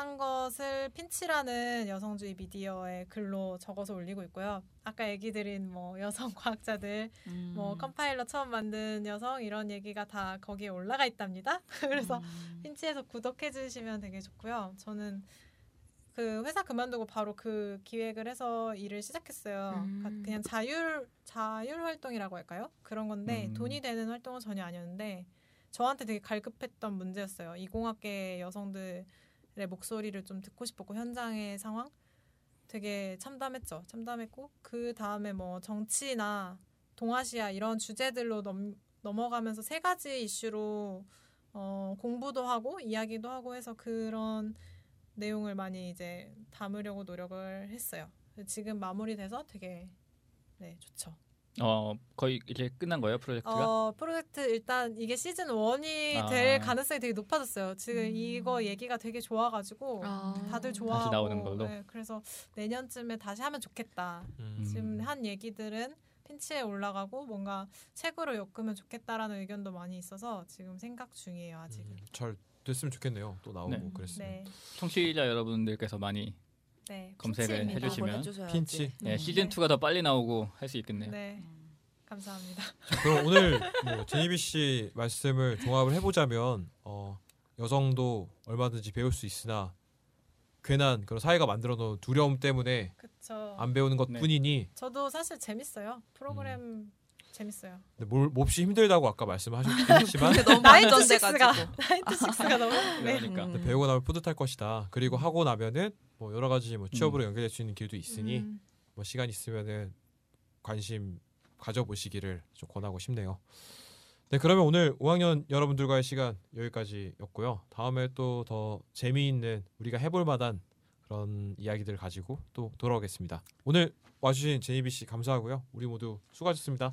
한 것을 핀치라는 여성주의 미디어에 글로 적어서 올리고 있고요. 아까 얘기 드린 뭐 여성 과학자들, 음. 뭐 컴파일러 처음 만든 여성 이런 얘기가 다 거기에 올라가 있답니다. [LAUGHS] 그래서 음. 핀치에서 구독해 주시면 되게 좋고요. 저는 그 회사 그만두고 바로 그 기획을 해서 일을 시작했어요. 음. 그냥 자율 자율 활동이라고 할까요? 그런 건데 음. 돈이 되는 활동은 전혀 아니었는데 저한테 되게 갈급했던 문제였어요. 이공학계 여성들의 목소리를 좀 듣고 싶었고 현장의 상황 되게 참담했죠. 참담했고 그 다음에 뭐 정치나 동아시아 이런 주제들로 넘, 넘어가면서 세 가지 이슈로 어, 공부도 하고 이야기도 하고 해서 그런 내용을 많이 이제 담으려고 노력을 했어요. 지금 마무리돼서 되게 네 좋죠. 어 거의 이제 끝난 거예요 프로젝트가? 어 프로젝트 일단 이게 시즌 1이 아. 될 가능성이 되게 높아졌어요. 지금 음. 이거 얘기가 되게 좋아가지고 아. 다들 좋아하고 나오는 걸로? 네, 그래서 내년쯤에 다시 하면 좋겠다. 음. 지금 한 얘기들은 핀치에 올라가고 뭔가 책으로 엮으면 좋겠다라는 의견도 많이 있어서 지금 생각 중이에요 아직은. 음, 잘 됐으면 좋겠네요. 또 나오고 네. 그랬으면. 네, 청취자 여러분들께서 많이 네. 검색을 핀치입니다. 해주시면. 핀치. 예, 음. 시즌 2가 더 빨리 나오고 할 수 있겠네요. 네, 음. 감사합니다. 자, 그럼 오늘 뭐 제이비 씨 말씀을 종합을 해보자면 어, 여성도 얼마든지 배울 수 있으나 괜한 그런 사회가 만들어 놓은 두려움 때문에 그쵸. 안 배우는 네. 것뿐이니 저도 사실 재밌어요. 프로그램 음. 재밌어요. 근데 뭘, 몹시 힘들다고 아까 말씀하셨지만 [LAUGHS] 근데 너무 나이트 안전돼가지고. 식스가 [LAUGHS] 나이트 식스가 너무 네. 그러니까 음. 배우고 나면 뿌듯할 것이다. 그리고 하고 나면은 뭐 여러 가지 뭐 취업으로 연결될 수 있는 길도 있으니 음, 뭐 시간 있으면은 관심 가져보시기를 좀 권하고 싶네요. 네, 그러면 오늘 5학년 여러분들과의 시간 여기까지였고요. 다음에 또 더 재미있는 우리가 해볼 만한 그런 이야기들 가지고 또 돌아오겠습니다. 오늘 와주신 제이비 씨 감사하고요. 우리 모두 수고하셨습니다